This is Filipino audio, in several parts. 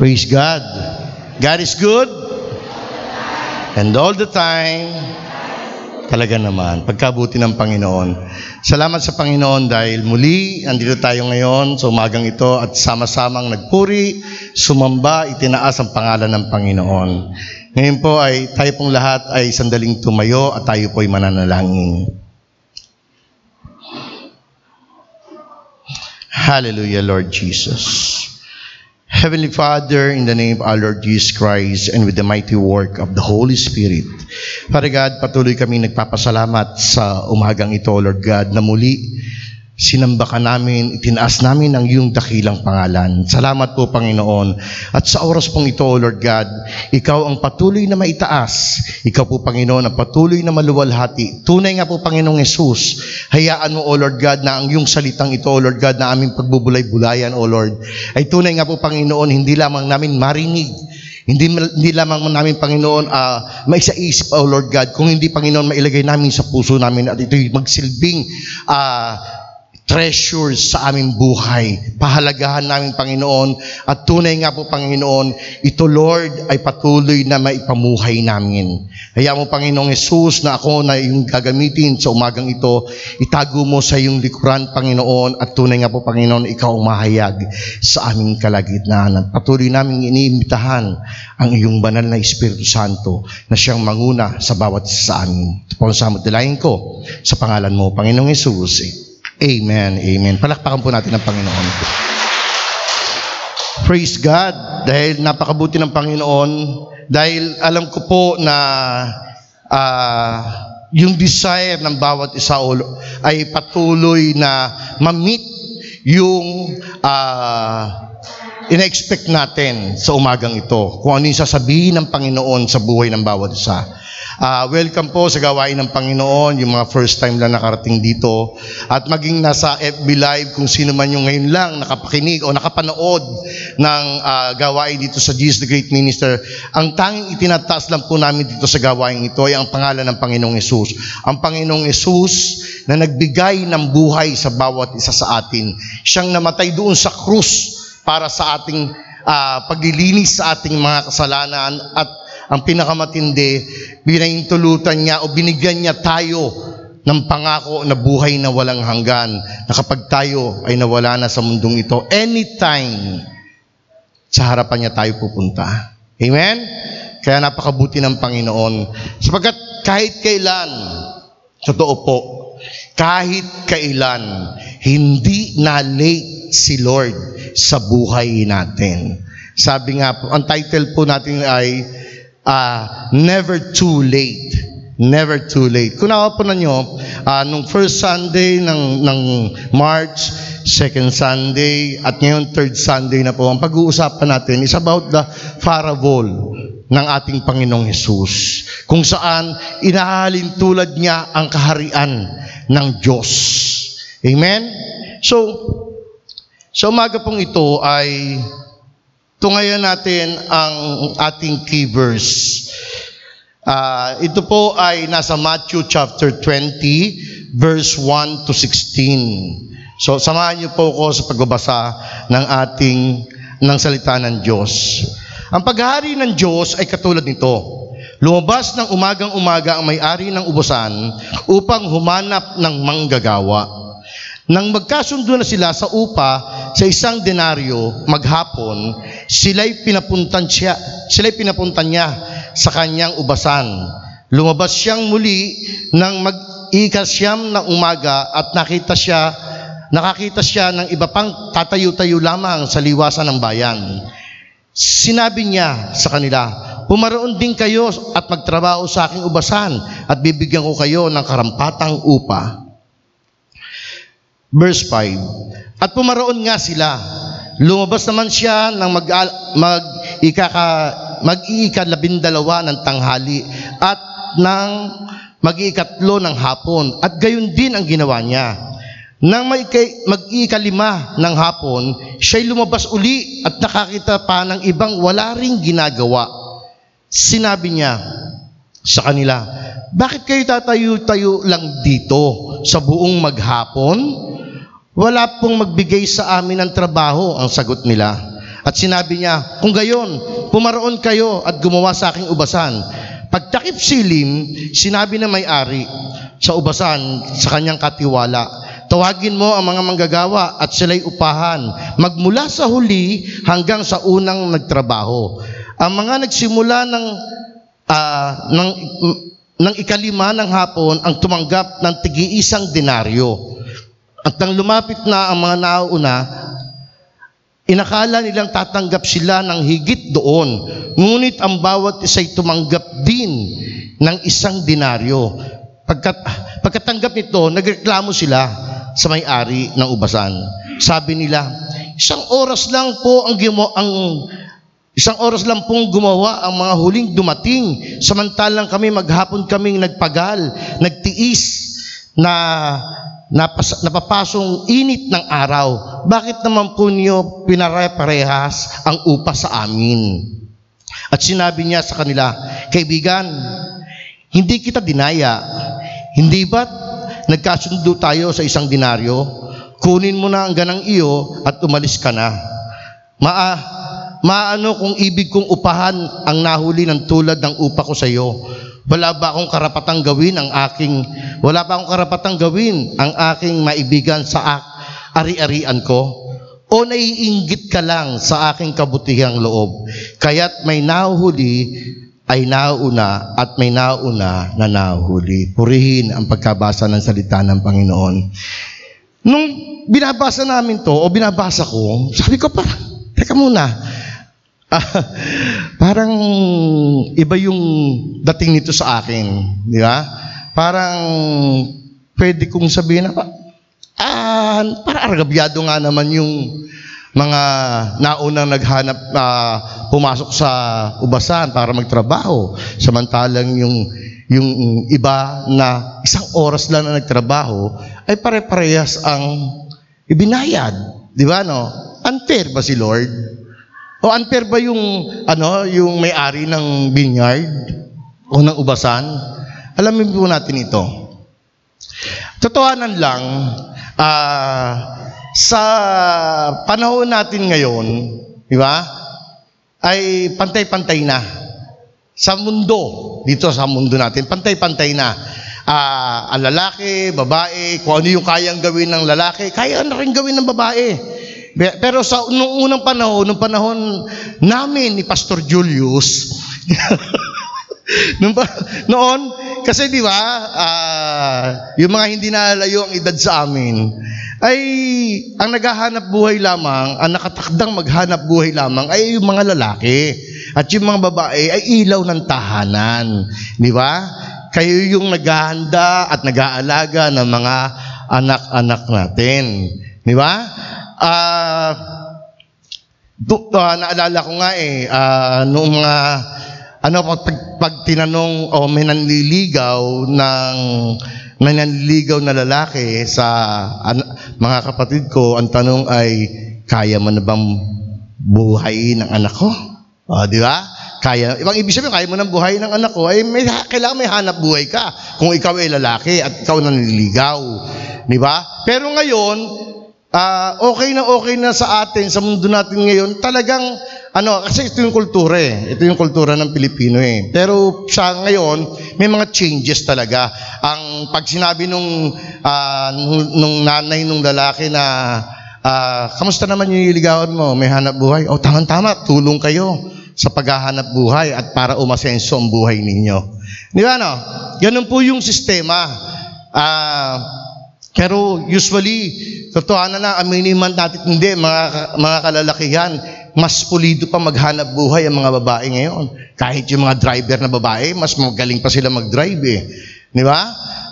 Praise God. God is good. And all the time, talaga naman, pagkabuti ng Panginoon. Salamat sa Panginoon dahil muli, andito tayo ngayon sa umagang ito at sama-samang nagpuri, sumamba, itinaas ang pangalan ng Panginoon. Ngayon po ay tayo pong lahat ay sandaling tumayo at tayo po ay mananalangin. Hallelujah, Lord Jesus. Heavenly Father, in the name of our Lord Jesus Christ and with the mighty work of the Holy Spirit, Father God, patuloy kami nagpapasalamat sa umagang ito, Lord God, na muli sinamba ka namin, itinaas namin ang iyong dakilang pangalan. Salamat po, Panginoon. At sa oras pong ito, Lord God, ikaw ang patuloy na maitaas. Ikaw po, Panginoon, ang patuloy na maluwalhati. Tunay nga po, Panginoong Yesus, hayaan mo, O Lord God, na ang iyong salitang ito, O Lord God, na aming pagbubulay-bulayan, O Lord, ay tunay nga po, Panginoon, hindi lamang namin marinig, hindi, hindi lamang namin, Panginoon, uh, maisa-isip, O Lord God, kung hindi, Panginoon, mailagay namin sa puso namin at ito'y magsilbing uh, treasures sa aming buhay. Pahalagahan namin, Panginoon. At tunay nga po, Panginoon, ito, Lord, ay patuloy na maipamuhay namin. Kaya mo, Panginoong Yesus, na ako na yung gagamitin sa umagang ito, itago mo sa iyong likuran, Panginoon. At tunay nga po, Panginoon, ikaw ang mahayag sa aming kalagitnaan. At patuloy namin iniimbitahan ang iyong banal na Espiritu Santo na siyang manguna sa bawat sa amin. Ito po ang ko sa pangalan mo, Panginoong Yesus. Amen, amen. Palakpakan po natin ang Panginoon. Praise God, dahil napakabuti ng Panginoon, dahil alam ko po na ah, yung desire ng bawat isa ay patuloy na ma-meet yung ah, in-expect natin sa umagang ito. Kung ano yung sasabihin ng Panginoon sa buhay ng bawat isa. Ah, welcome po sa gawain ng Panginoon, yung mga first time lang nakarating dito. At maging nasa FB Live, kung sino man yung ngayon lang nakapakinig o nakapanood ng ah, gawain dito sa Jesus the Great Minister, ang tanging itinataas lang po namin dito sa gawain ito ay ang pangalan ng Panginoong Yesus. Ang Panginoong Yesus na nagbigay ng buhay sa bawat isa sa atin. Siyang namatay doon sa krus para sa ating ah, paglilinis sa ating mga kasalanan at ang pinakamatindi, binahintulutan niya o binigyan niya tayo ng pangako na buhay na walang hanggan na kapag tayo ay nawala na sa mundong ito, anytime sa harapan niya tayo pupunta. Amen? Kaya napakabuti ng Panginoon. Sapagkat kahit kailan, totoo po, kahit kailan, hindi na late si Lord sa buhay natin. Sabi nga po, ang title po natin ay ah, Never Too Late. Never too late. Kung nakapunan nyo, ah, nung first Sunday ng, ng March, second Sunday, at ngayon third Sunday na po, ang pag-uusapan natin is about the parable ng ating Panginoong Hesus. Kung saan inahalin tulad niya ang kaharian ng Diyos. Amen? So, sa umaga pong ito ay tungayan natin ang ating key verse. Ah, ito po ay nasa Matthew chapter 20 verse 1 to 16. So samahan niyo po ako sa pagbabasa ng ating ng salita ng Diyos. Ang paghahari ng Diyos ay katulad nito. Lumabas ng umagang-umaga ang may-ari ng ubusan upang humanap ng manggagawa. Nang magkasundo na sila sa upa sa isang denaryo maghapon, sila'y pinapuntan siya, sila'y pinapuntan niya sa kanyang ubasan. Lumabas siyang muli nang mag-ikasyam na umaga at nakita siya, nakakita siya ng iba pang tatayo-tayo lamang sa liwasan ng bayan. Sinabi niya sa kanila, Pumaroon din kayo at magtrabaho sa aking ubasan at bibigyan ko kayo ng karampatang upa. Verse 5. At pumaroon nga sila. Lumabas naman siya ng mag, mag, ikaka, mag-iikalabindalawa ng tanghali at ng mag-iikatlo ng hapon. At gayon din ang ginawa niya. Nang mag-iikalima ng hapon, siya'y lumabas uli at nakakita pa ng ibang wala ring ginagawa. Sinabi niya sa kanila, bakit kayo tatayo-tayo lang dito sa buong maghapon? Wala pong magbigay sa amin ng trabaho, ang sagot nila. At sinabi niya, kung gayon, pumaroon kayo at gumawa sa aking ubasan. Pagtakip silim, sinabi na may-ari sa ubasan sa kanyang katiwala, Tawagin mo ang mga manggagawa at sila'y upahan, magmula sa huli hanggang sa unang nagtrabaho. Ang mga nagsimula ng, ah, ng, ng ikalima ng hapon ang tumanggap ng tigi-isang denaryo. At nang lumapit na ang mga nauna, Inakala nilang tatanggap sila ng higit doon. Ngunit ang bawat isa'y tumanggap din ng isang denaryo. Pagkat, pagkatanggap nito, nagreklamo sila sa may-ari ng ubasan. Sabi nila, isang oras lang po ang, gimo, ang Isang oras lang pong gumawa ang mga huling dumating. Samantalang kami maghapon kaming nagpagal, nagtiis na napas, napapasong init ng araw. Bakit naman po niyo pinare-parehas ang upa sa amin? At sinabi niya sa kanila, Kaibigan, hindi kita dinaya. Hindi ba't nagkasundo tayo sa isang dinaryo? Kunin mo na ang ganang iyo at umalis ka na. Maa, maano kung ibig kong upahan ang nahuli ng tulad ng upa ko sa iyo? Wala ba akong karapatang gawin ang aking wala ba akong karapatang gawin ang aking maibigan sa ari-arian ko? O naiinggit ka lang sa aking kabutihang loob? Kaya't may nahuhuli ay nauna at may nauna na nahuhuli. Purihin ang pagkabasa ng salita ng Panginoon. Nung binabasa namin to o binabasa ko, sabi ko pa, teka muna, Ah, parang iba yung dating nito sa akin, di ba? Parang pwede kong sabihin na, ah, para argabyado nga naman yung mga naunang naghanap, ah, pumasok sa ubasan para magtrabaho. Samantalang yung yung iba na isang oras lang na nagtrabaho ay pare-parehas ang ibinayad. Di ba, no? Unfair ba si Lord? O unfair ba yung ano, yung may-ari ng vineyard o ng ubasan? Alamin po natin ito. Totohanan lang, ah, sa panahon natin ngayon, di ba? Ay pantay-pantay na. Sa mundo, dito sa mundo natin, pantay-pantay na. Ah, ang lalaki, babae, kung ano yung kayang gawin ng lalaki, kaya na rin gawin ng babae. Pero sa nung unang panahon, nung panahon namin ni Pastor Julius, nung pa- noon, kasi di ba, ah, yung mga hindi nalalayo ang edad sa amin, ay ang naghahanap buhay lamang, ang nakatakdang maghanap buhay lamang ay yung mga lalaki. At yung mga babae ay ilaw ng tahanan. Di ba? Kayo yung naghahanda at nag-aalaga ng mga anak-anak natin. Di ba? Ah, do, ah, naalala ko nga eh, ah, noong mga, ano, pag, pag tinanong o may nanliligaw ng, may nanliligaw na lalaki sa an- mga kapatid ko, ang tanong ay, kaya mo na bang buhayin ng anak ko? O, di ba? Kaya, ibang ibig sabihin, kaya mo nang buhay ng anak ko, ay may, kailangan may hanap buhay ka kung ikaw ay lalaki at ikaw nanliligaw. Di ba? Pero ngayon, Ah, okay na okay na sa atin, sa mundo natin ngayon, talagang, ano, kasi ito yung kultura eh. Ito yung kultura ng Pilipino eh. Pero sa ngayon, may mga changes talaga. Ang pag sinabi nung, ah, nung, nanay nung lalaki na, ah, kamusta naman yung iligawan mo? May hanap buhay? O, tama-tama, tulong kayo sa paghahanap buhay at para umasenso ang buhay ninyo. Di ba, no? Ganun po yung sistema. Ah, pero usually, totohanan na, aminin man natin, hindi, mga, mga kalalakihan, mas pulido pa maghanap buhay ang mga babae ngayon. Kahit yung mga driver na babae, mas magaling pa sila mag-drive eh. Di ba?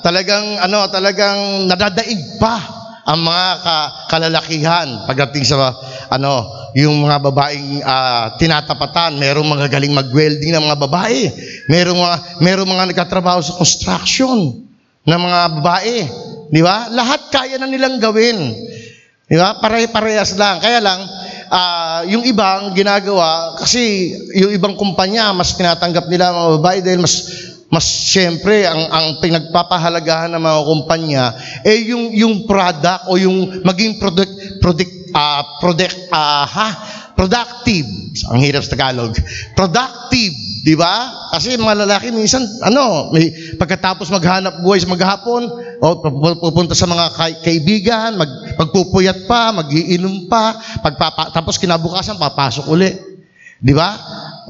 Talagang, ano, talagang nadadaig pa ang mga ka- kalalakihan pagdating sa, ano, yung mga babaeng ah, tinatapatan, merong mga galing mag-welding ng mga babae. Merong mga, merong mga nagtatrabaho sa construction ng mga babae. Di ba? Lahat kaya na nilang gawin. Di ba? Pare-parehas lang. Kaya lang, ah, yung ibang ginagawa, kasi yung ibang kumpanya, mas tinatanggap nila mga babae dahil mas mas siyempre ang ang pinagpapahalagahan ng mga kumpanya eh yung yung product o yung maging product product ah product ah ha productive. Ang hirap sa Tagalog. Productive, di ba? Kasi mga lalaki minsan, ano, may pagkatapos maghanap buhay sa maghapon, o pu- pupunta sa mga kaibigan, mag, magpupuyat pa, magiinom pa, pagpapa, tapos kinabukasan, papasok uli. Di ba?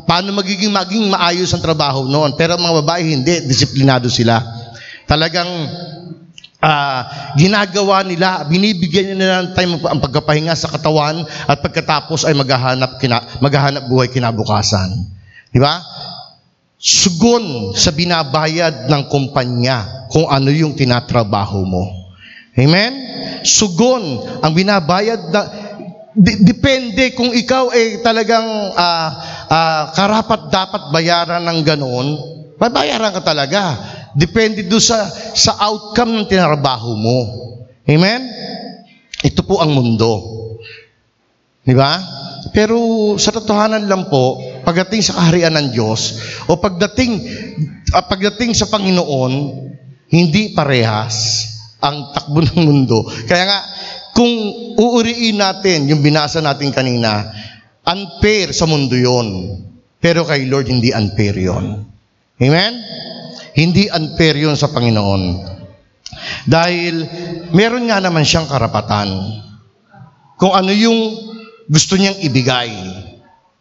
Paano magiging maging maayos ang trabaho noon? Pero mga babae hindi, disiplinado sila. Talagang ah, ginagawa nila, binibigyan nila ng time ang pagkapahinga sa katawan at pagkatapos ay maghahanap, kina, maghahanap buhay kinabukasan. Di ba? Sugon sa binabayad ng kumpanya kung ano yung tinatrabaho mo. Amen? Sugon ang binabayad na Di- depende kung ikaw ay talagang ah, ah, karapat dapat bayaran ng ganon, babayaran ka talaga. Depende do sa sa outcome ng tinarabaho mo. Amen? Ito po ang mundo. Di ba? Pero sa totohanan lang po, pagdating sa kaharian ng Diyos, o pagdating, ah, pagdating sa Panginoon, hindi parehas ang takbo ng mundo. Kaya nga, kung uuriin natin yung binasa natin kanina, unfair sa mundo yon. Pero kay Lord, hindi unfair yon. Amen? Hindi unfair yon sa Panginoon. Dahil meron nga naman siyang karapatan kung ano yung gusto niyang ibigay.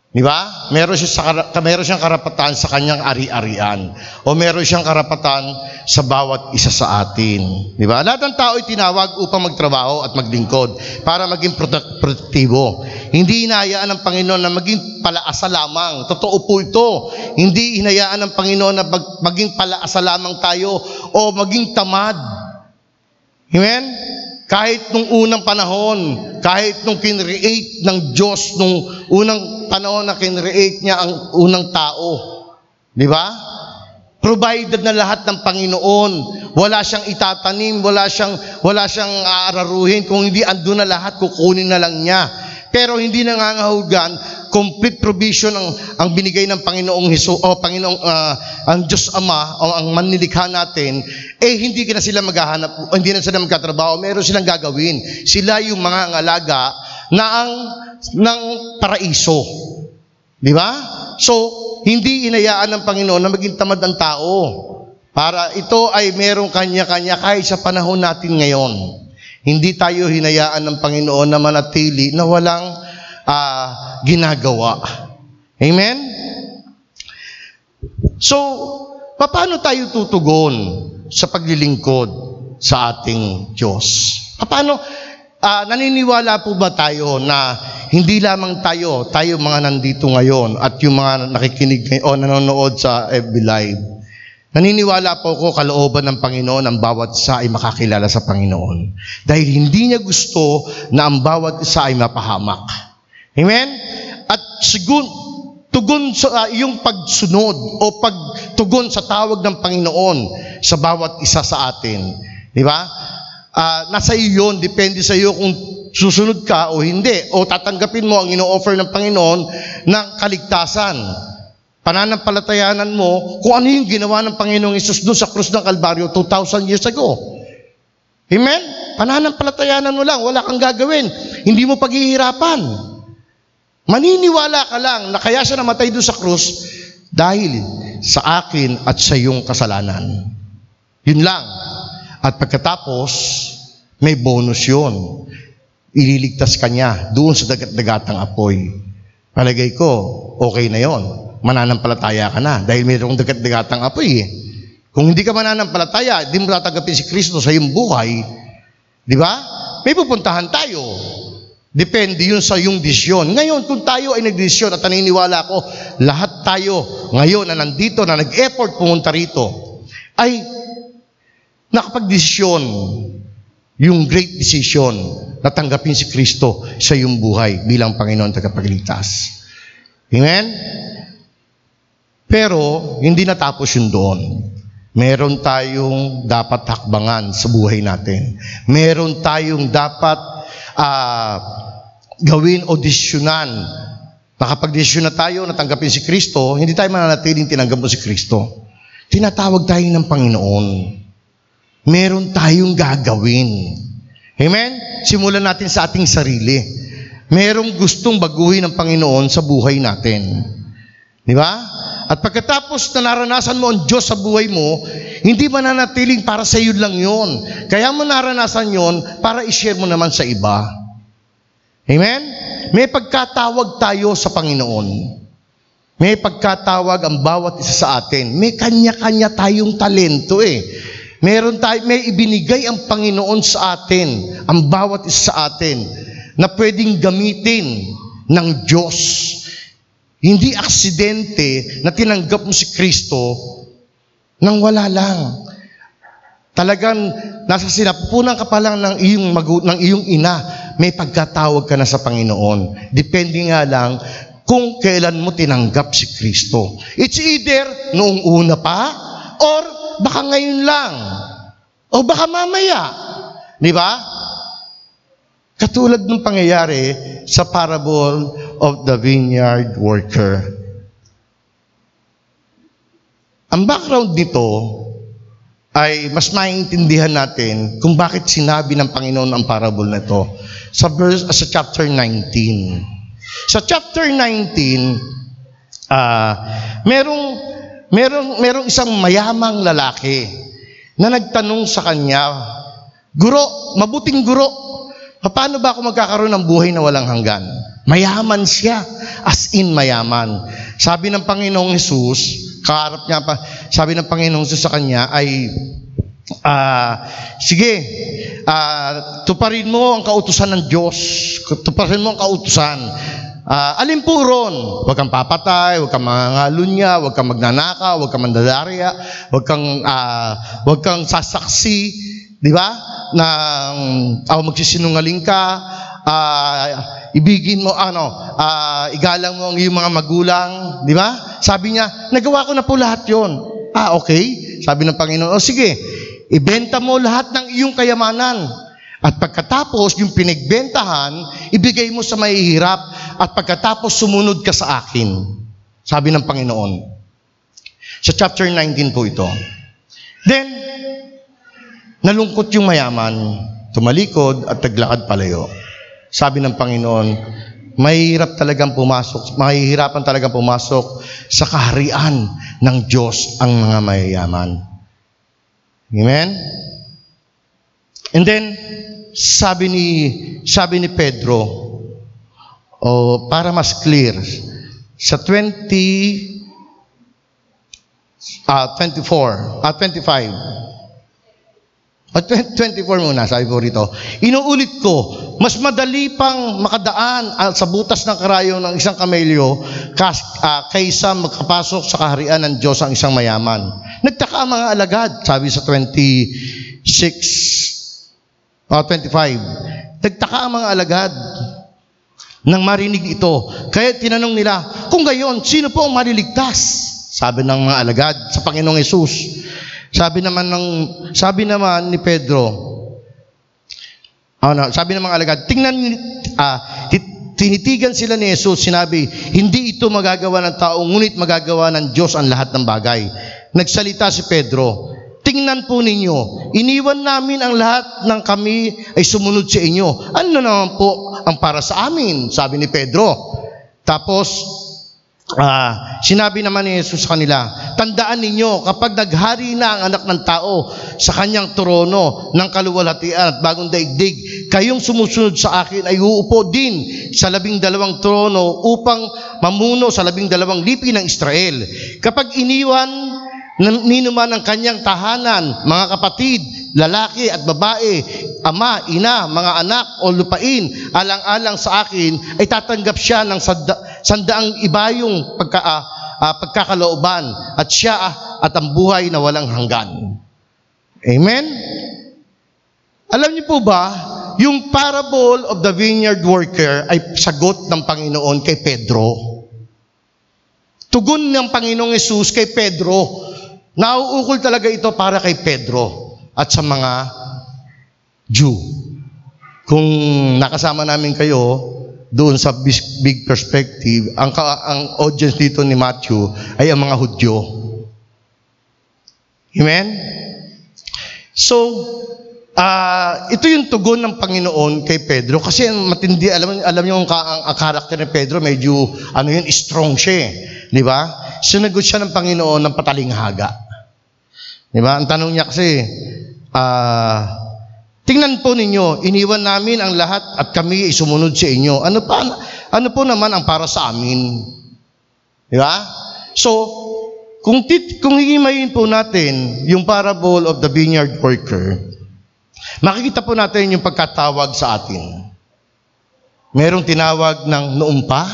Di ba? Meron, siya sa, meron siyang karapatan sa kanyang ari-arian. O meron siyang karapatan sa bawat isa sa atin. Di ba? Lahat ng tao ay tinawag upang magtrabaho at maglingkod para maging produk- produktibo. Hindi hinayaan ng Panginoon na maging palaasa lamang. Totoo po ito. Hindi hinayaan ng Panginoon na mag- maging palaasa lamang tayo o maging tamad. Amen? Kahit nung unang panahon, kahit nung kinreate ng Diyos, nung unang panahon na kinreate niya ang unang tao. Di ba? Provided na lahat ng Panginoon. Wala siyang itatanim, wala siyang, wala siyang aararuhin. Kung hindi andun na lahat, kukunin na lang niya. Pero hindi nangangahulugan, complete provision ang, ang binigay ng Panginoong Hesus, o Panginoong, ah, ang Diyos Ama, o ang mannilikha natin, eh hindi na sila maghahanap, hindi na sila magkatrabaho, meron silang gagawin. Sila yung mga ngalaga na ang, ng paraiso. Di ba? So, hindi inayaan ng Panginoon na maging tamad ang tao. Para ito ay merong kanya-kanya kahit sa panahon natin ngayon. Hindi tayo hinayaan ng Panginoon na manatili na walang ah, ginagawa. Amen? So, paano tayo tutugon sa paglilingkod sa ating Diyos? Paano, ah, naniniwala po ba tayo na hindi lamang tayo, tayo mga nandito ngayon at yung mga nakikinig o nanonood sa FB Live, naniniwala po ko kalooban ng Panginoon ang bawat isa ay makakilala sa Panginoon. Dahil hindi niya gusto na ang bawat isa ay mapahamak. Amen? At sigun, tugon sa ah, yung pagsunod o pagtugon sa tawag ng Panginoon sa bawat isa sa atin. Di ba? Ah, nasa iyo yun, depende sa iyo kung susunod ka o hindi. O tatanggapin mo ang ino-offer ng Panginoon ng kaligtasan. Pananampalatayanan mo kung ano yung ginawa ng Panginoong Isus doon sa krus ng Kalbaryo 2,000 years ago. Amen? Pananampalatayanan mo lang, wala kang gagawin. Hindi mo paghihirapan. Maniniwala ka lang na kaya siya namatay doon sa krus dahil sa akin at sa iyong kasalanan. Yun lang. At pagkatapos, may bonus yun. Ililigtas ka niya doon sa dagat-dagatang apoy. Palagay ko, okay na yon. Mananampalataya ka na dahil mayroong dagat-dagatang apoy eh. Kung hindi ka mananampalataya, di mo tatanggapin si Kristo sa iyong buhay, di ba? May pupuntahan tayo. Depende yun sa iyong desisyon. Ngayon, kung tayo ay nagdesisyon at naniniwala ko, lahat tayo ngayon na nandito, na nag-effort pumunta rito, ay nakapag-desisyon yung great decision na tanggapin si Kristo sa iyong buhay bilang Panginoon tagapagligtas. Amen? Pero, hindi natapos yun doon. Meron tayong dapat hakbangan sa buhay natin. Meron tayong dapat ah, gawin o desisyonan. Nakapag-desisyon na tayo na tanggapin si Kristo, hindi tayo mananatiling tinanggap mo si Kristo. Tinatawag tayo ng Panginoon. Meron tayong gagawin. Amen? Simulan natin sa ating sarili. merong gustong baguhin ng Panginoon sa buhay natin. Di ba? At pagkatapos na naranasan mo ang Diyos sa buhay mo, hindi mananatiling para sa iyo lang yon. Kaya mo naranasan yon para i-share mo naman sa iba. Amen? May pagkatawag tayo sa Panginoon. May pagkatawag ang bawat isa sa atin. May kanya-kanya tayong talento eh. Meron tayo, may ibinigay ang Panginoon sa atin, ang bawat isa sa atin, na pwedeng gamitin ng Diyos. Hindi aksidente na tinanggap mo si Kristo nang wala lang. Talagang nasa sinapunan ka pa lang ng iyong, magu- ng iyong ina, may pagkatawag ka na sa Panginoon. Depende nga lang kung kailan mo tinanggap si Kristo. It's either noong una pa, or baka ngayon lang. O baka mamaya. Di ba? Katulad ng pangyayari sa parable of the vineyard worker. Ang background nito ay mas maintindihan natin kung bakit sinabi ng Panginoon ang parable na ito sa verse sa chapter 19. Sa chapter 19, ah merong merong merong isang mayamang lalaki na nagtanong sa kanya, Guro, mabuting guro, paano ba ako magkakaroon ng buhay na walang hanggan? Mayaman siya, as in mayaman. Sabi ng Panginoong Hesus, kaharap niya pa, sabi ng Panginoong Hesus sa kanya ay, ah, sige, ah, tuparin mo ang kautusan ng Diyos. Tuparin mo ang kautusan. Ah, alin po ron? Huwag kang papatay, huwag kang mangangalunya, huwag kang magnanaka, huwag kang mandadarya, huwag kang, ah, huwag kang sasaksi, di ba? Na uh, magsisinungaling ka, ah, ibigin mo, ano, ah, igalang mo ang iyong mga magulang, di ba? Sabi niya, nagawa ko na po lahat yon. Ah, okay. Sabi ng Panginoon, o sige, ibenta mo lahat ng iyong kayamanan. At pagkatapos, yung pinagbentahan, ibigay mo sa mahihirap at pagkatapos sumunod ka sa akin. Sabi ng Panginoon. Sa chapter 19 po ito. Then, nalungkot yung mayaman, tumalikod at taglakad palayo. Sabi ng Panginoon, mahirap talagang pumasok, mahihirapan talagang pumasok sa kaharian ng Diyos ang mga mayayaman. Amen? And then, sabi ni, sabi ni Pedro, o para mas clear, sa 20, ah 24, ah 25, at 24 muna, sabi po rito. Inuulit ko, mas madali pang makadaan ah, sa butas ng karayo ng isang kamelyo kas, ah, kaysa magkapasok sa kaharian ng Diyos ang isang mayaman. Nagtaka ang mga alagad, sabi sa 26, ah 25. Nagtaka ang mga alagad nang marinig ito. Kaya tinanong nila, kung gayon, sino po ang maliligtas? Sabi ng mga alagad sa Panginoong Yesus. Sabi naman ng sabi naman ni Pedro, ano, sabi ng mga alagad, tingnan ah, ti- tinitigan sila ni Jesus, sinabi, hindi ito magagawa ng tao, ngunit magagawa ng Diyos ang lahat ng bagay. Nagsalita si Pedro, tingnan po ninyo, iniwan namin ang lahat ng kami ay sumunod sa inyo. Ano naman po ang para sa amin? Sabi ni Pedro. Tapos, Ah, sinabi naman ni Jesus sa kanila, tandaan ninyo, kapag naghari na ang anak ng tao sa kanyang trono ng kaluwalhatian at bagong daigdig, kayong sumusunod sa akin ay uupo din sa labing dalawang trono upang mamuno sa labing dalawang lipi ng Israel. Kapag iniwan ng ninuman ang kanyang tahanan, mga kapatid, lalaki at babae, ama, ina, mga anak o lupain, alang-alang sa akin, ay tatanggap siya ng sanda, sandaang ibayong pagka, ah, pagkakalooban at siya ah, at ang buhay na walang hanggan. Amen? Alam niyo po ba, yung parable of the vineyard worker ay sagot ng Panginoon kay Pedro. Tugon ng Panginoong Yesus kay Pedro. Nauukol talaga ito para kay Pedro at sa mga Jew. Kung nakasama namin kayo doon sa big perspective, ang, ang audience dito ni Matthew ay ang mga Hudyo. Amen? So, Ah, ito yung tugon ng Panginoon kay Pedro kasi matindi alam alam niyo ang, ang, ang karakter ni Pedro medyo ano yun strong siya, eh. 'di ba? Sinagot siya ng Panginoon ng patalinghaga. 'Di ba? Ang tanong niya kasi ah tingnan po ninyo, iniwan namin ang lahat at kami sumunod sa inyo. Ano pa ano po naman ang para sa amin? 'Di ba? So, kung tit, kung hihimayin po natin yung parable of the vineyard worker, makikita po natin yung pagkatawag sa atin. Merong tinawag ng noong pa.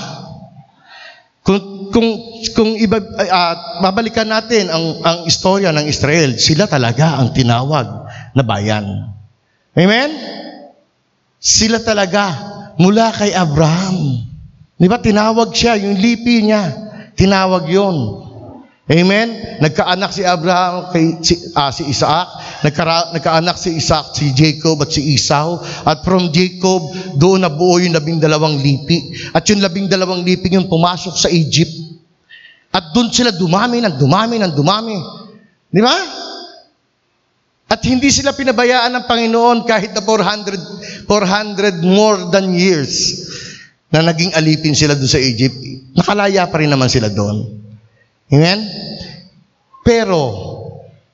Kung kung iba ah, babalikan natin ang ang istorya ng Israel, sila talaga ang tinawag na bayan. Amen? Sila talaga mula kay Abraham. Di ba tinawag siya, yung lipi niya, tinawag yon. Amen? Nagkaanak si Abraham kay si, ah, si Isaac, Nagkara, nagkaanak si Isaac, si Jacob at si Esau. At from Jacob, doon nabuo yung labing dalawang lipi. At yung labing dalawang lipi yung pumasok sa Egypt. At doon sila dumami ng dumami ng dumami. Di ba? At hindi sila pinabayaan ng Panginoon kahit na 400, 400 more than years na naging alipin sila doon sa Egypt. Nakalaya pa rin naman sila doon. Amen? Pero,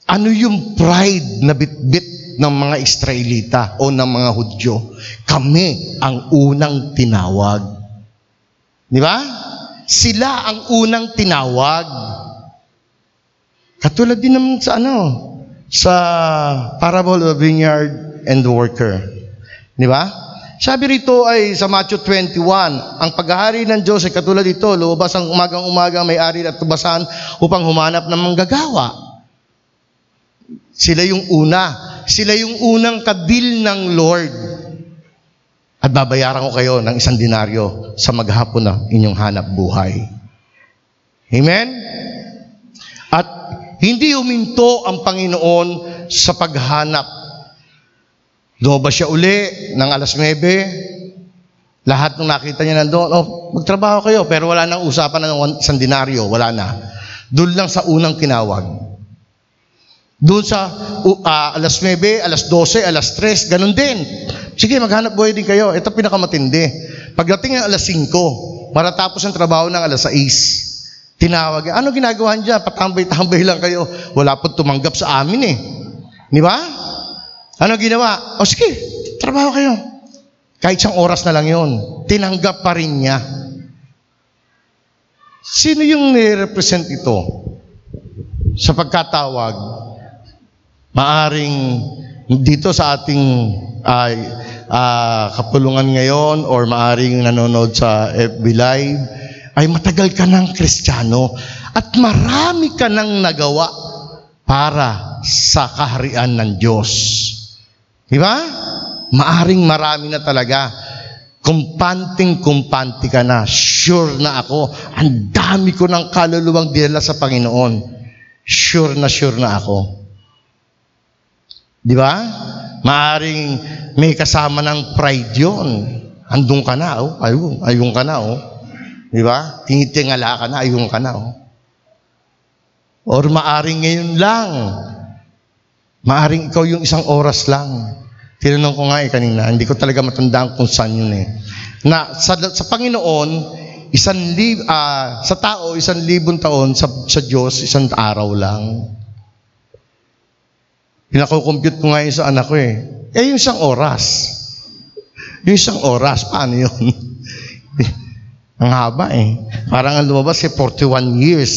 ano yung pride na bitbit ng mga Israelita o ng mga Hudyo? Kami ang unang tinawag. Di ba? Sila ang unang tinawag. Katulad din naman sa ano, sa parable of the vineyard and the worker. Di ba? Sabi rito ay sa Matthew 21, ang paghahari ng Diyos ay katulad dito, lumabas ang umagang-umaga may ari at tubasan upang humanap ng manggagawa. Sila yung una. Sila yung unang kabil ng Lord. At babayaran ko kayo ng isang dinaryo sa maghapon na inyong hanap buhay. Amen? At hindi huminto ang Panginoon sa paghanap. Lumabas siya uli ng alas 9. Lahat ng nakita niya nandoon, oh, magtrabaho kayo, pero wala nang usapan ng isang dinaryo, wala na. Doon lang sa unang kinawag. Doon sa uh, alas 9, alas 12, alas 3, ganun din. Sige, maghanap buhay din kayo. Ito pinakamatindi. Pagdating ng alas 5, maratapos ang trabaho ng alas 6, tinawag, ano ginagawa niya? Patambay-tambay lang kayo. Wala po tumanggap sa amin eh. Di ba? Ano ginawa? O sige, trabaho kayo. Kahit isang oras na lang yon, tinanggap pa rin niya. Sino yung nire-represent ito? Sa pagkatawag, maaring dito sa ating ay ah, kapulungan ngayon or maaring nanonood sa FB Live, ay matagal ka ng kristyano at marami ka nang nagawa para sa kaharian ng Diyos. Di ba? Maaring marami na talaga. Kumpanting kumpanti ka na. Sure na ako. Ang dami ko ng kaluluwang dinala sa Panginoon. Sure na sure na ako. Di ba? Maaring may kasama ng pride yon. Andun ka na, oh. Ayun, ayun ka na, oh. Di ba? Tinitingala ka na, ayun ka na, oh. Or maaring ngayon lang. Maaring ikaw yung isang oras lang. Tinanong ko nga eh kanina, hindi ko talaga matandaan kung saan yun eh. Na sa, sa Panginoon, isang lib, ah, sa tao, isang libon taon, sa, sa Diyos, isang araw lang. Pinako-compute ko nga yun sa anak ko eh. Eh, yung isang oras. Yung isang oras, paano yun? ang haba eh. Parang ang lumabas eh, 41 years.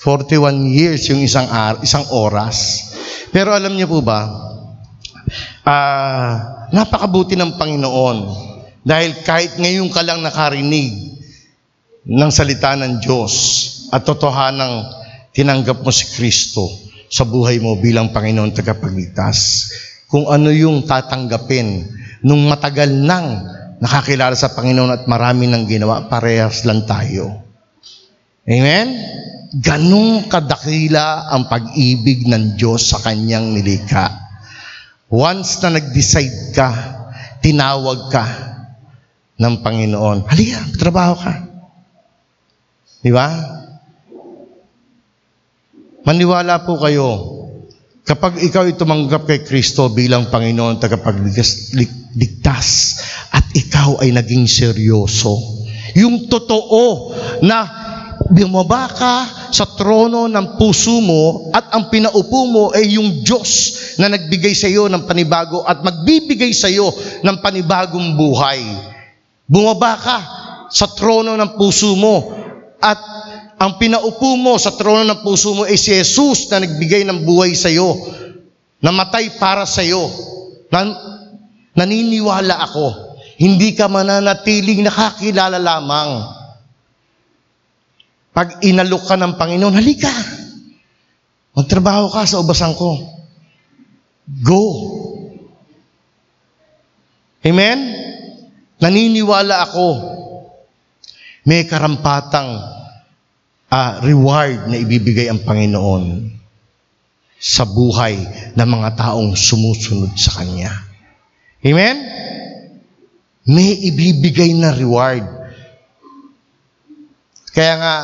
41 years yung isang, ar- isang oras. Pero alam niyo po ba, ah, napakabuti ng Panginoon. Dahil kahit ngayon ka lang nakarinig ng salita ng Diyos at totohanang tinanggap mo si Kristo sa buhay mo bilang Panginoon tagapagligtas. Kung ano yung tatanggapin nung matagal nang nakakilala sa Panginoon at marami nang ginawa, parehas lang tayo. Amen? Ganong kadakila ang pag-ibig ng Diyos sa kanyang nilikha. Once na nag-decide ka, tinawag ka ng Panginoon, halika, trabaho ka. Di ba? Maniwala po kayo, Kapag ikaw ay tumanggap kay Kristo bilang Panginoon tagapagligtas ligtas, at ikaw ay naging seryoso, yung totoo na bumaba ka sa trono ng puso mo at ang pinaupo mo ay yung Diyos na nagbigay sa iyo ng panibago at magbibigay sa iyo ng panibagong buhay. Bumaba ka sa trono ng puso mo at ang pinaupo mo sa trono ng puso mo ay si Jesus na nagbigay ng buhay sa iyo, namatay para sa iyo. Nan, naniniwala ako, hindi ka mananatiling nakakilala lamang. Pag inalok ka ng Panginoon, halika. Magtrabaho ka sa ubasan ko. Go. Amen? Naniniwala ako, may karampatang ah, reward na ibibigay ang Panginoon sa buhay ng mga taong sumusunod sa Kanya. Amen? May ibibigay na reward. Kaya nga,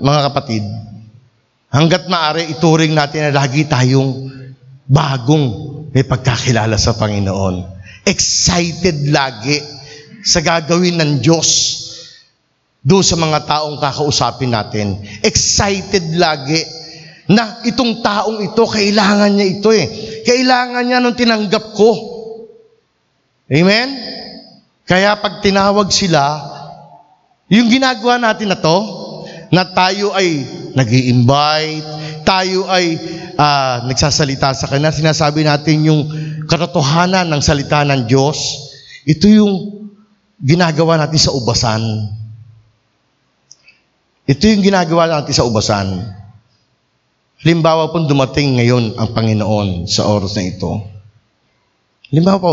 mga kapatid, hanggat maaari ituring natin na lagi tayong bagong may pagkakilala sa Panginoon. Excited lagi sa gagawin ng Diyos doon sa mga taong kakausapin natin. Excited lagi na itong taong ito, kailangan niya ito eh. Kailangan niya nung tinanggap ko. Amen? Kaya pag tinawag sila, yung ginagawa natin na to, na tayo ay nag invite tayo ay ah, nagsasalita sa kanya, sinasabi natin yung katotohanan ng salita ng Diyos, ito yung ginagawa natin sa ubasan. Ito yung ginagawa natin sa ubasan. Halimbawa po dumating ngayon ang Panginoon sa oras na ito. Halimbawa po,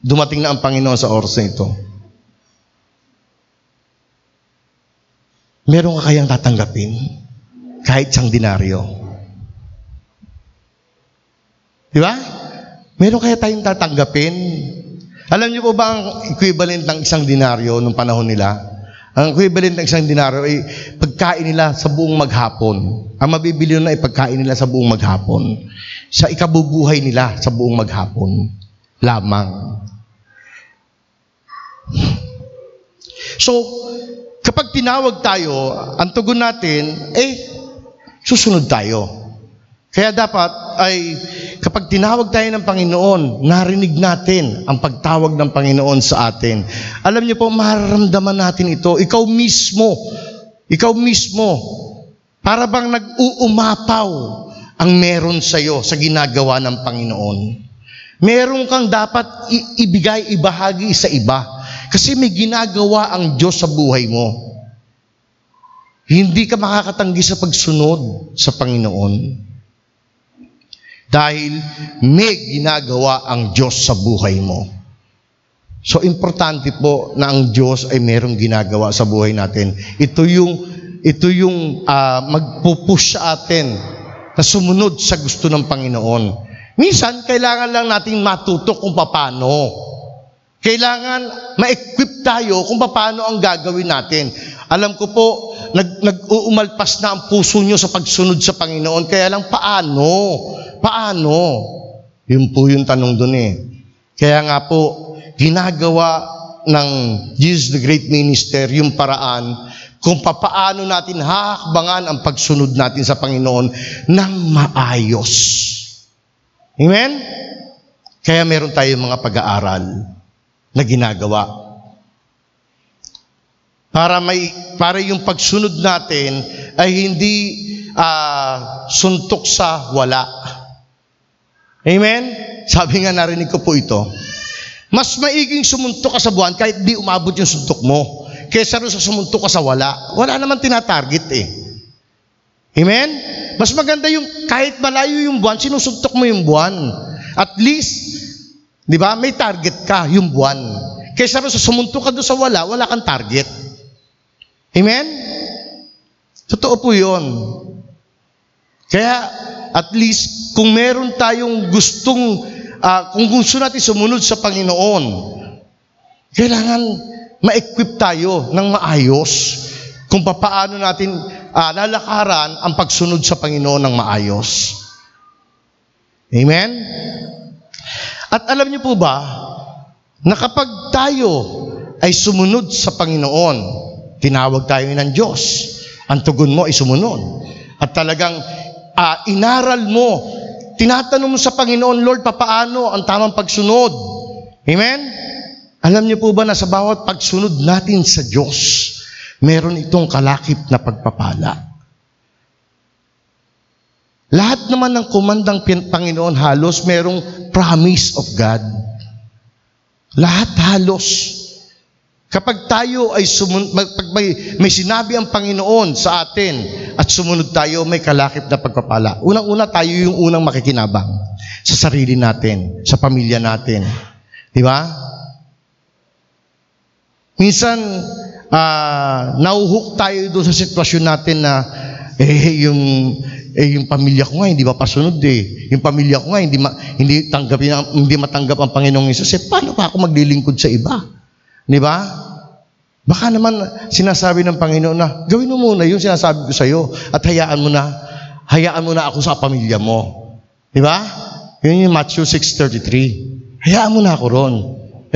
dumating na ang Panginoon sa oras na ito. Meron ka kayang tatanggapin kahit isang dinaryo. Di ba? Meron kaya tayong tatanggapin? Alam niyo po ba ang equivalent ng isang dinaryo nung panahon nila? Ang equivalent ng isang dinaryo ay pagkain nila sa buong maghapon. Ang mabibili na ay pagkain nila sa buong maghapon. Sa ikabubuhay nila sa buong maghapon. Lamang. So, kapag tinawag tayo, ang tugon natin, eh, susunod tayo. Kaya dapat ay kapag tinawag tayo ng Panginoon, narinig natin ang pagtawag ng Panginoon sa atin. Alam niyo po, mararamdaman natin ito. Ikaw mismo, ikaw mismo, para bang nag-uumapaw ang meron sa iyo sa ginagawa ng Panginoon. Meron kang dapat ibigay, ibahagi sa iba. Kasi may ginagawa ang Diyos sa buhay mo. Hindi ka makakatanggi sa pagsunod sa Panginoon. Dahil may ginagawa ang Diyos sa buhay mo. So, importante po na ang Diyos ay merong ginagawa sa buhay natin. Ito yung, ito yung ah, magpupush sa atin na sumunod sa gusto ng Panginoon. Minsan, kailangan lang nating matuto kung paano. Kailangan ma-equip tayo kung paano ang gagawin natin. Alam ko po, nag, nag-uumalpas na ang puso nyo sa pagsunod sa Panginoon. Kaya lang, paano? Paano? Yun po yung tanong doon eh. Kaya nga po, ginagawa ng Jesus the Great Minister yung paraan kung papaano natin hahakbangan ang pagsunod natin sa Panginoon ng maayos. Amen? Kaya meron tayong mga pag-aaral na ginagawa. Para may para yung pagsunod natin ay hindi ah, suntok sa wala. Amen? Sabi nga narinig ko po ito. Mas maiging sumuntok ka sa buwan kahit di umabot yung suntok mo. Kesa rin sa sumuntok ka sa wala. Wala naman tinatarget eh. Amen? Mas maganda yung kahit malayo yung buwan, sinusuntok mo yung buwan. At least, di ba, may target ka, yung buwan. Rin sa sumuntok ka doon sa wala, wala kang target. Amen? Totoo po yun. Kaya, at least, kung meron tayong gustong, ah, kung gusto natin sumunod sa Panginoon, kailangan ma-equip tayo ng maayos kung paano natin ah, lalakaran ang pagsunod sa Panginoon ng maayos. Amen? At alam niyo po ba, na kapag tayo ay sumunod sa Panginoon, tinawag tayo ng Diyos, ang tugon mo ay sumunod. At talagang ah, inaral mo, tinatanong mo sa Panginoon, Lord, papaano ang tamang pagsunod? Amen? Alam niyo po ba na sa bawat pagsunod natin sa Diyos, meron itong kalakip na pagpapala. Lahat naman ng kumandang Panginoon halos merong promise of God. Lahat halos. Kapag tayo ay sumun- mag- pag may, may sinabi ang Panginoon sa atin at sumunod tayo, may kalakip na pagpapala. Unang-una tayo yung unang makikinabang sa sarili natin, sa pamilya natin. Di ba? Minsan, ah, nauhook tayo doon sa sitwasyon natin na eh yung eh yung pamilya ko nga hindi mapasunod eh. Yung pamilya ko nga hindi ma, hindi tanggapin ang- hindi matanggap ang Panginoong Hesus. Eh paano pa ako maglilingkod sa iba? Di ba? Baka naman sinasabi ng Panginoon na gawin mo muna yung sinasabi ko sa iyo at hayaan mo na hayaan mo na ako sa pamilya mo. Di ba? Yun yung Matthew 6:33. Hayaan mo na ako ron.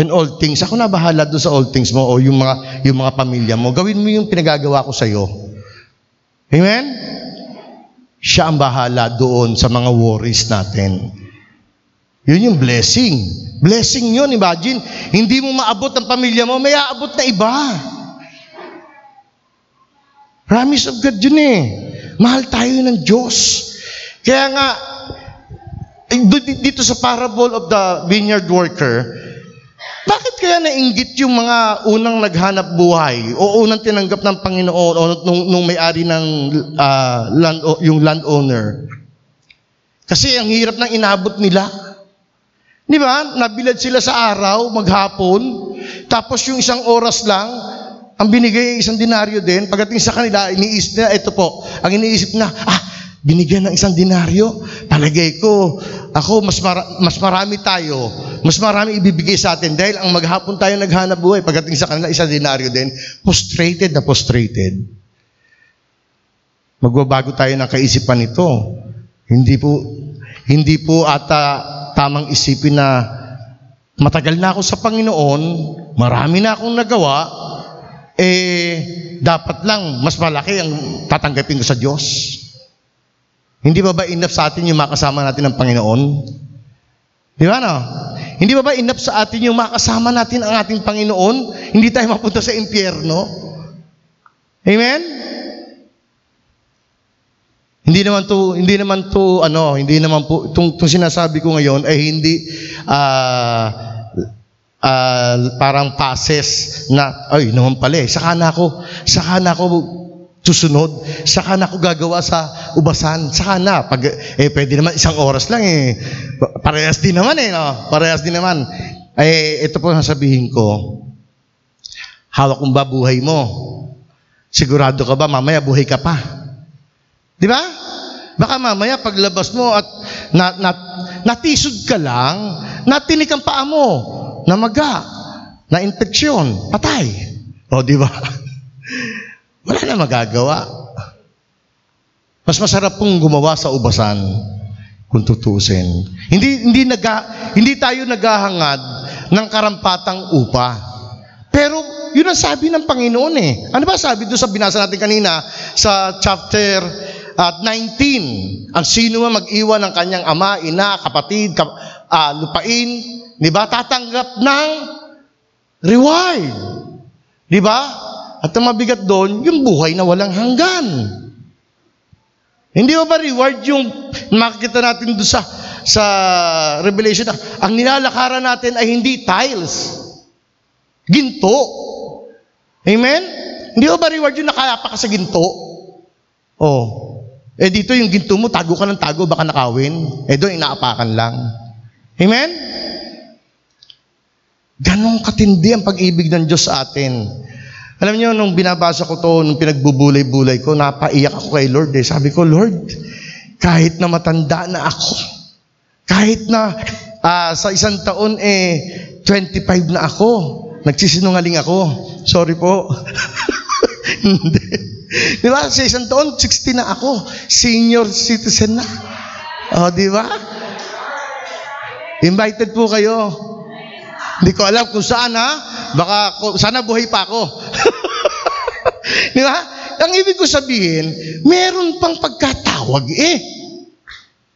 And all things, ako na bahala doon sa all things mo o yung mga yung mga pamilya mo. Gawin mo yung pinagagawa ko sa iyo. Amen? Siya ang bahala doon sa mga worries natin. Yun yung blessing. Blessing yun, imagine. Hindi mo maabot ang pamilya mo, may aabot na iba. Promise of God yun eh. Mahal tayo ng Diyos. Kaya nga, eh, dito sa parable of the vineyard worker, bakit kaya nainggit yung mga unang naghanap buhay o unang tinanggap ng Panginoon o nung, nung may-ari ng ah, land, o- yung landowner? Kasi ang hirap ng inabot nila. Di ba? Nabilad sila sa araw, maghapon, tapos yung isang oras lang, ang binigay ay isang dinaryo din. Pagdating sa kanila, iniisip nila, ito po, ang iniisip na, ah, binigyan ng isang dinaryo, palagay ko, ako, mas, mara- mas marami tayo, mas marami ibibigay sa atin dahil ang maghapon tayo naghanap buhay, pagdating sa kanila, isang dinaryo din, frustrated na frustrated. Magbabago tayo ng kaisipan nito. Hindi po, hindi po ata tamang isipin na matagal na ako sa Panginoon, marami na akong nagawa, eh, dapat lang mas malaki ang tatanggapin ko sa Diyos. Hindi ba ba enough sa atin yung makasama natin ng Panginoon? Di ba no? Hindi ba ba enough sa atin yung makasama natin ang ating Panginoon? Hindi tayo mapunta sa impyerno? Amen? Hindi naman to hindi naman to ano, hindi naman po tung, tung sinasabi ko ngayon ay hindi ah ah, parang passes na ay naman pala eh, saka na ako saka na ako susunod. Saka na ako gagawa sa ubasan. Saka na pag eh pwede naman isang oras lang eh. Parehas din naman eh no? Parehas din naman. Eh ito po ang sasabihin ko. Hawak kong ba buhay mo. Sigurado ka ba mamaya buhay ka pa? Di ba? Baka mamaya paglabas mo at na, na, natisod ka lang, natinik ang paa mo, namaga, na infeksyon, patay. O, di ba? Wala na magagawa. Mas masarap pong gumawa sa ubasan kung tutusin. Hindi hindi naga, hindi tayo naghahangad ng karampatang upa. Pero yun ang sabi ng Panginoon eh. Ano ba sabi doon sa binasa natin kanina sa chapter at 19, ang sino man mag-iwan ng kanyang ama, ina, kapatid, kap, ah, lupain, di ba? Tatanggap ng reward. Di ba? At ang mabigat doon, yung buhay na walang hanggan. Hindi ba reward yung makikita natin doon sa, sa Revelation na ang nilalakaran natin ay hindi tiles, ginto. Amen? Hindi ba reward yung nakayapa ka sa ginto? Oh. Eh dito yung ginto mo, tago ka ng tago, baka nakawin. Eh doon, inaapakan lang. Amen? Ganon katindi ang pag-ibig ng Diyos sa atin. Alam niyo, nung binabasa ko to, nung pinagbubulay-bulay ko, napaiyak ako kay Lord. Eh. Sabi ko, Lord, kahit na matanda na ako, kahit na ah, sa isang taon, eh, 25 na ako, nagsisinungaling ako. Sorry po. Hindi. Di ba? Sa isang taon, 60 na ako. Senior citizen na. O, di ba? Invited po kayo. Hindi ko alam kung saan ha. Baka sana buhay pa ako. Di ba? Ang ibig ko sabihin, meron pang pagkatawag eh.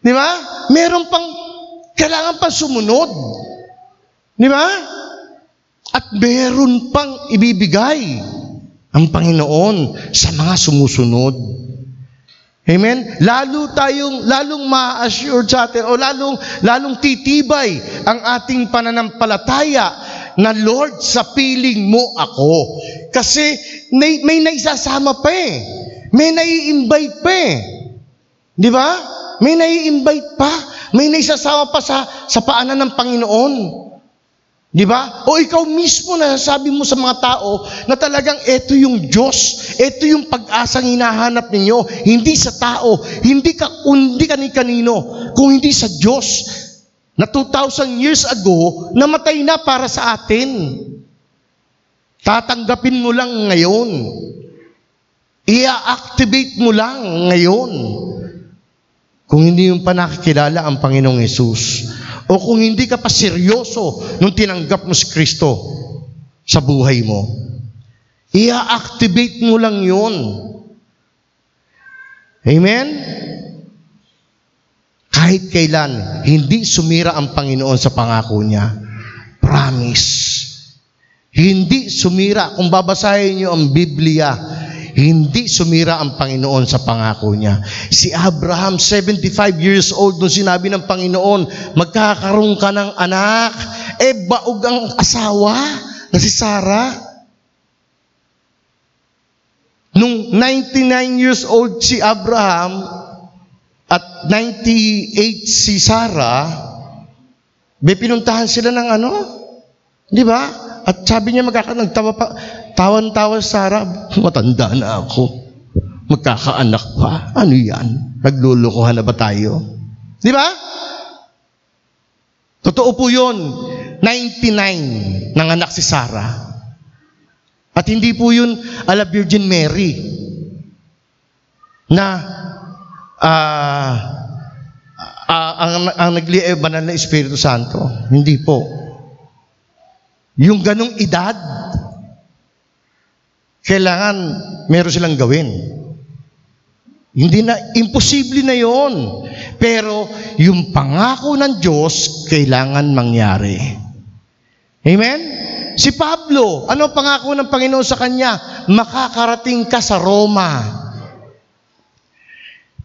Di ba? Meron pang, kailangan pang sumunod. Di ba? At meron pang ibibigay ang Panginoon sa mga sumusunod. Amen? Lalo tayong, lalong ma-assure sa atin, o lalong, lalong titibay ang ating pananampalataya na Lord, sa piling mo ako. Kasi may, may naisasama pa eh. May nai-invite pa eh. Di ba? May nai-invite pa. May naisasama pa sa, sa paanan ng Panginoon. Di ba? O ikaw mismo na sabi mo sa mga tao na talagang ito yung Diyos, ito yung pag-asang hinahanap ninyo, hindi sa tao, hindi ka hindi ka ni kanino, kung hindi sa Diyos na 2,000 years ago, namatay na para sa atin. Tatanggapin mo lang ngayon. Ia-activate mo lang ngayon. Kung hindi yung pa nakikilala ang Panginoong Yesus. O kung hindi ka pa seryoso nung tinanggap mo si Kristo sa buhay mo. Ia-activate mo lang yun. Amen? Kahit kailan, hindi sumira ang Panginoon sa pangako niya. Promise. Hindi sumira. Kung babasahin niyo ang Biblia, hindi sumira ang Panginoon sa pangako niya. Si Abraham, 75 years old, nung sinabi ng Panginoon, magkakaroon ka ng anak. Eh, baog ang asawa na si Sarah. Nung 99 years old si Abraham at 98 si Sarah, may pinuntahan sila ng ano? Di ba? At sabi niya magkaka nagtawa pa, tawan-tawa si Sarah, matanda na ako. Magkakaanak pa. Ano yan? Naglulukuhan na ba tayo? Di ba? Totoo po yun. 99 ng anak si Sarah. At hindi po yun ala Virgin Mary na ah ah, ang, ang nagli banal na Espiritu Santo. Hindi po. Yung ganong edad, kailangan meron silang gawin. Hindi na, imposible na yon. Pero yung pangako ng Diyos, kailangan mangyari. Amen? Si Pablo, ano ang pangako ng Panginoon sa kanya? Makakarating ka sa Roma.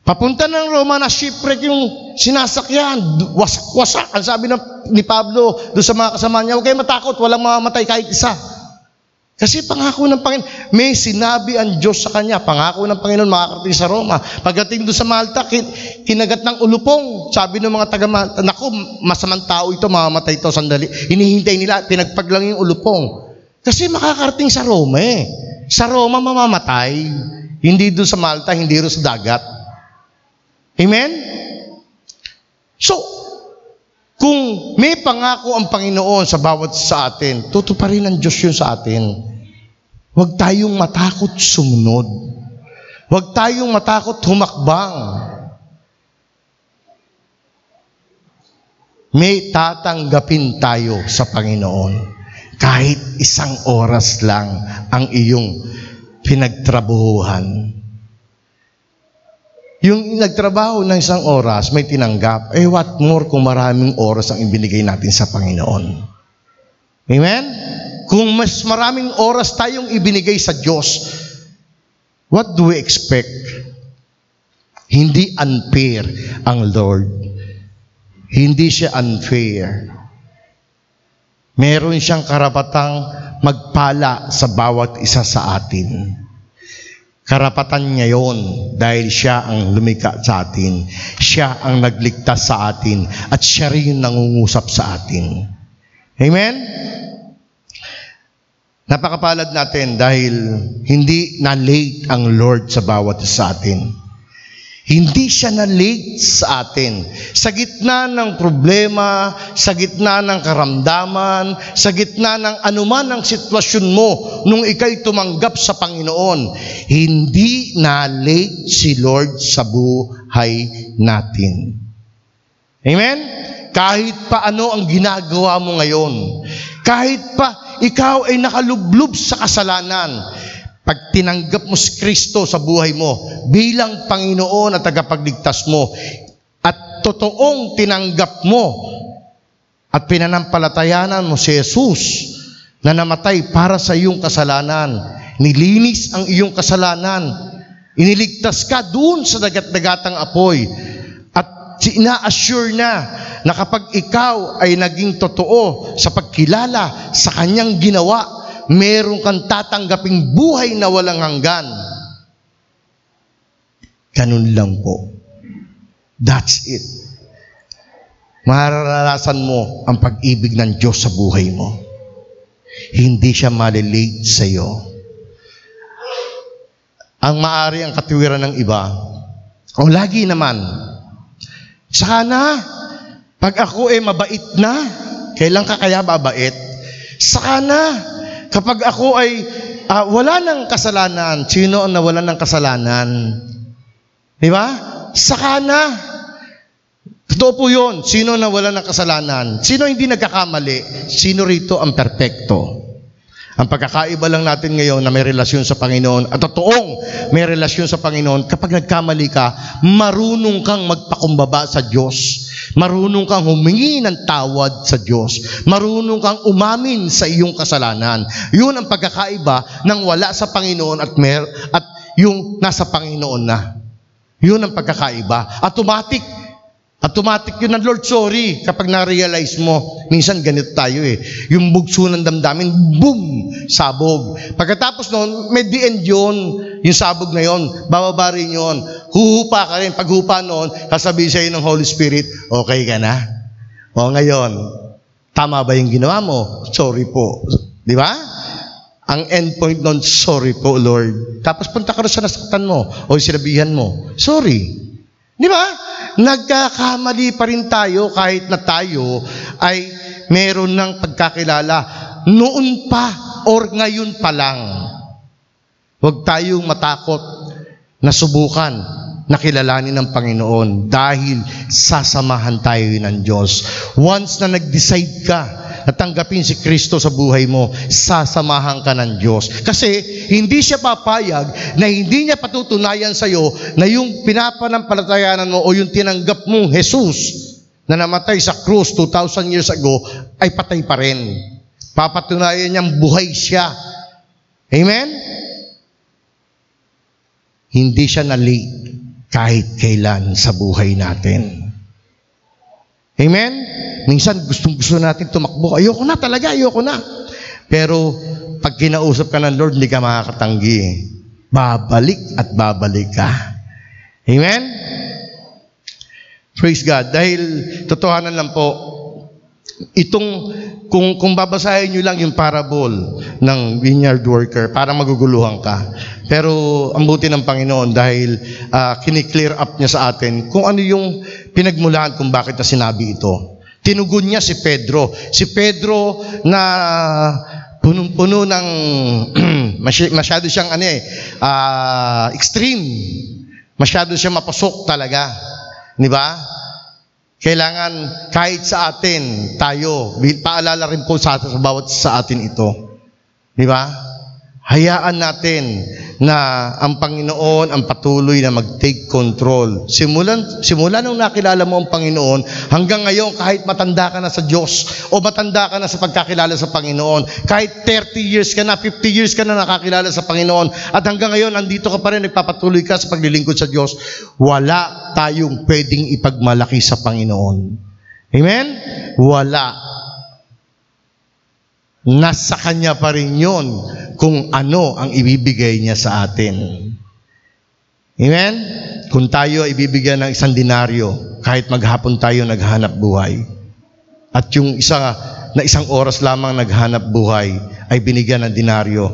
Papunta ng Roma na shipwreck yung sinasakyan. Wasak-wasak. Ang sabi ng, ni Pablo doon sa mga kasama niya, huwag kayo matakot, walang mamamatay kahit isa. Kasi pangako ng Panginoon, may sinabi ang Diyos sa kanya, pangako ng Panginoon makakarating sa Roma. Pagdating doon sa Malta, kin- kinagat ng ulupong. Sabi ng mga taga Malta, naku, masamang tao ito, mamamatay ito sandali. Hinihintay nila, pinagpag lang yung ulupong. Kasi makakarating sa Roma eh. Sa Roma mamamatay. Hindi doon sa Malta, hindi rin sa dagat. Amen? So, kung may pangako ang Panginoon sa bawat sa atin, tutuparin ng Diyos yun sa atin. Huwag tayong matakot sumunod. Huwag tayong matakot humakbang. May tatanggapin tayo sa Panginoon. Kahit isang oras lang ang iyong pinagtrabuhuhan. Yung nagtrabaho ng isang oras, may tinanggap, eh what more kung maraming oras ang ibinigay natin sa Panginoon. Amen? Kung mas maraming oras tayong ibinigay sa Diyos, what do we expect? Hindi unfair ang Lord. Hindi siya unfair. Meron siyang karapatang magpala sa bawat isa sa atin. Karapatan niya yon dahil siya ang lumika sa atin. Siya ang nagligtas sa atin at siya rin nangungusap sa atin. Amen? Napakapalad natin dahil hindi na late ang Lord sa bawat sa atin. Hindi siya na late sa atin. Sa gitna ng problema, sa gitna ng karamdaman, sa gitna ng anuman ang sitwasyon mo nung ikay tumanggap sa Panginoon, hindi na late si Lord sa buhay natin. Amen? Kahit pa ano ang ginagawa mo ngayon. Kahit pa ikaw ay nakalublob sa kasalanan. Pag tinanggap mo si Kristo sa buhay mo bilang Panginoon at tagapagligtas mo at totoong tinanggap mo at pinanampalatayanan mo si Jesus na namatay para sa iyong kasalanan, nilinis ang iyong kasalanan, iniligtas ka doon sa dagat-dagatang apoy at ina-assure na na kapag ikaw ay naging totoo sa pagkilala sa kanyang ginawa, meron kang tatanggaping buhay na walang hanggan. Ganun lang po. That's it. Mararanasan mo ang pag-ibig ng Diyos sa buhay mo. Hindi siya malilate sa iyo. Ang maari ang katiwiran ng iba, o lagi naman, sana, pag ako ay mabait na, kailan ka kaya babait? Saka na, kapag ako ay ah, wala ng kasalanan, sino ang nawala ng kasalanan? Di ba? Saka na. Totoo po yun. Sino na wala ng kasalanan? Sino hindi nagkakamali? Sino rito ang perpekto? Ang pagkakaiba lang natin ngayon na may relasyon sa Panginoon at totoong may relasyon sa Panginoon, kapag nagkamali ka, marunong kang magpakumbaba sa Diyos. Marunong kang humingi ng tawad sa Diyos. Marunong kang umamin sa iyong kasalanan. Yun ang pagkakaiba ng wala sa Panginoon at, mer at yung nasa Panginoon na. Yun ang pagkakaiba. Automatic. Automatic yun ng Lord, sorry. Kapag na-realize mo, minsan ganito tayo eh. Yung bugso ng damdamin, boom! Sabog. Pagkatapos noon, may the end yun. Yung sabog na yun, bababa rin yun. Huhupa ka rin. Paghupa noon, kasabihin sa'yo ng Holy Spirit, okay ka na? O ngayon, tama ba yung ginawa mo? Sorry po. Di ba? Ang end point nun, sorry po, Lord. Tapos punta ka rin sa nasaktan mo o sinabihan mo, sorry. Di ba? Nagkakamali pa rin tayo kahit na tayo ay meron ng pagkakilala noon pa or ngayon pa lang. Huwag tayong matakot na subukan na kilalanin ng Panginoon dahil sasamahan tayo ng Diyos. Once na nag-decide ka na tanggapin si Kristo sa buhay mo, sasamahan ka ng Diyos. Kasi hindi siya papayag na hindi niya patutunayan sa iyo na yung pinapanampalatayanan mo o yung tinanggap mong Jesus na namatay sa krus 2,000 years ago ay patay pa rin. Papatunayan niyang buhay siya. Amen? Hindi siya na-late kahit kailan sa buhay natin. Amen? Minsan gustong gusto natin tumakbo. Ayoko na talaga, ayoko na. Pero pag kinausap ka ng Lord, hindi ka makakatanggi. Babalik at babalik ka. Amen? Praise God. Dahil totohanan lang po, itong kung kung babasahin niyo lang yung parable ng vineyard worker, para maguguluhan ka. Pero ang buti ng Panginoon dahil uh, kiniklear up niya sa atin kung ano yung pinagmulan kung bakit na sinabi ito. Tinugon niya si Pedro. Si Pedro na punong-puno ng masyado siyang ano eh, uh, extreme. Masyado siyang mapasok talaga. Di ba? Kailangan kahit sa atin, tayo, paalala rin po sa, sa bawat sa atin ito. Di ba? Hayaan natin na ang Panginoon ang patuloy na mag-take control. Simulan, simula nung nakilala mo ang Panginoon, hanggang ngayon kahit matanda ka na sa Diyos o matanda ka na sa pagkakilala sa Panginoon, kahit 30 years ka na, 50 years ka na nakakilala sa Panginoon, at hanggang ngayon andito ka pa rin, nagpapatuloy ka sa paglilingkod sa Diyos, wala tayong pwedeng ipagmalaki sa Panginoon. Amen? Wala. Nasa Kanya pa rin yun kung ano ang ibibigay niya sa atin. Amen? Kung tayo ay ibibigyan ng isang dinaryo, kahit maghapon tayo naghanap buhay, at yung isa na isang oras lamang naghanap buhay ay binigyan ng dinaryo,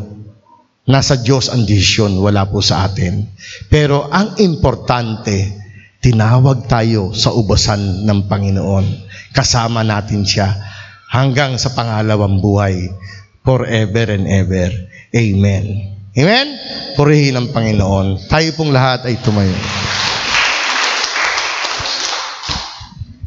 nasa Diyos ang desisyon, wala po sa atin. Pero ang importante, tinawag tayo sa ubasan ng Panginoon. Kasama natin siya hanggang sa pangalawang buhay forever and ever. Amen. Amen? Purihin ang Panginoon. Tayo pong lahat ay tumayo.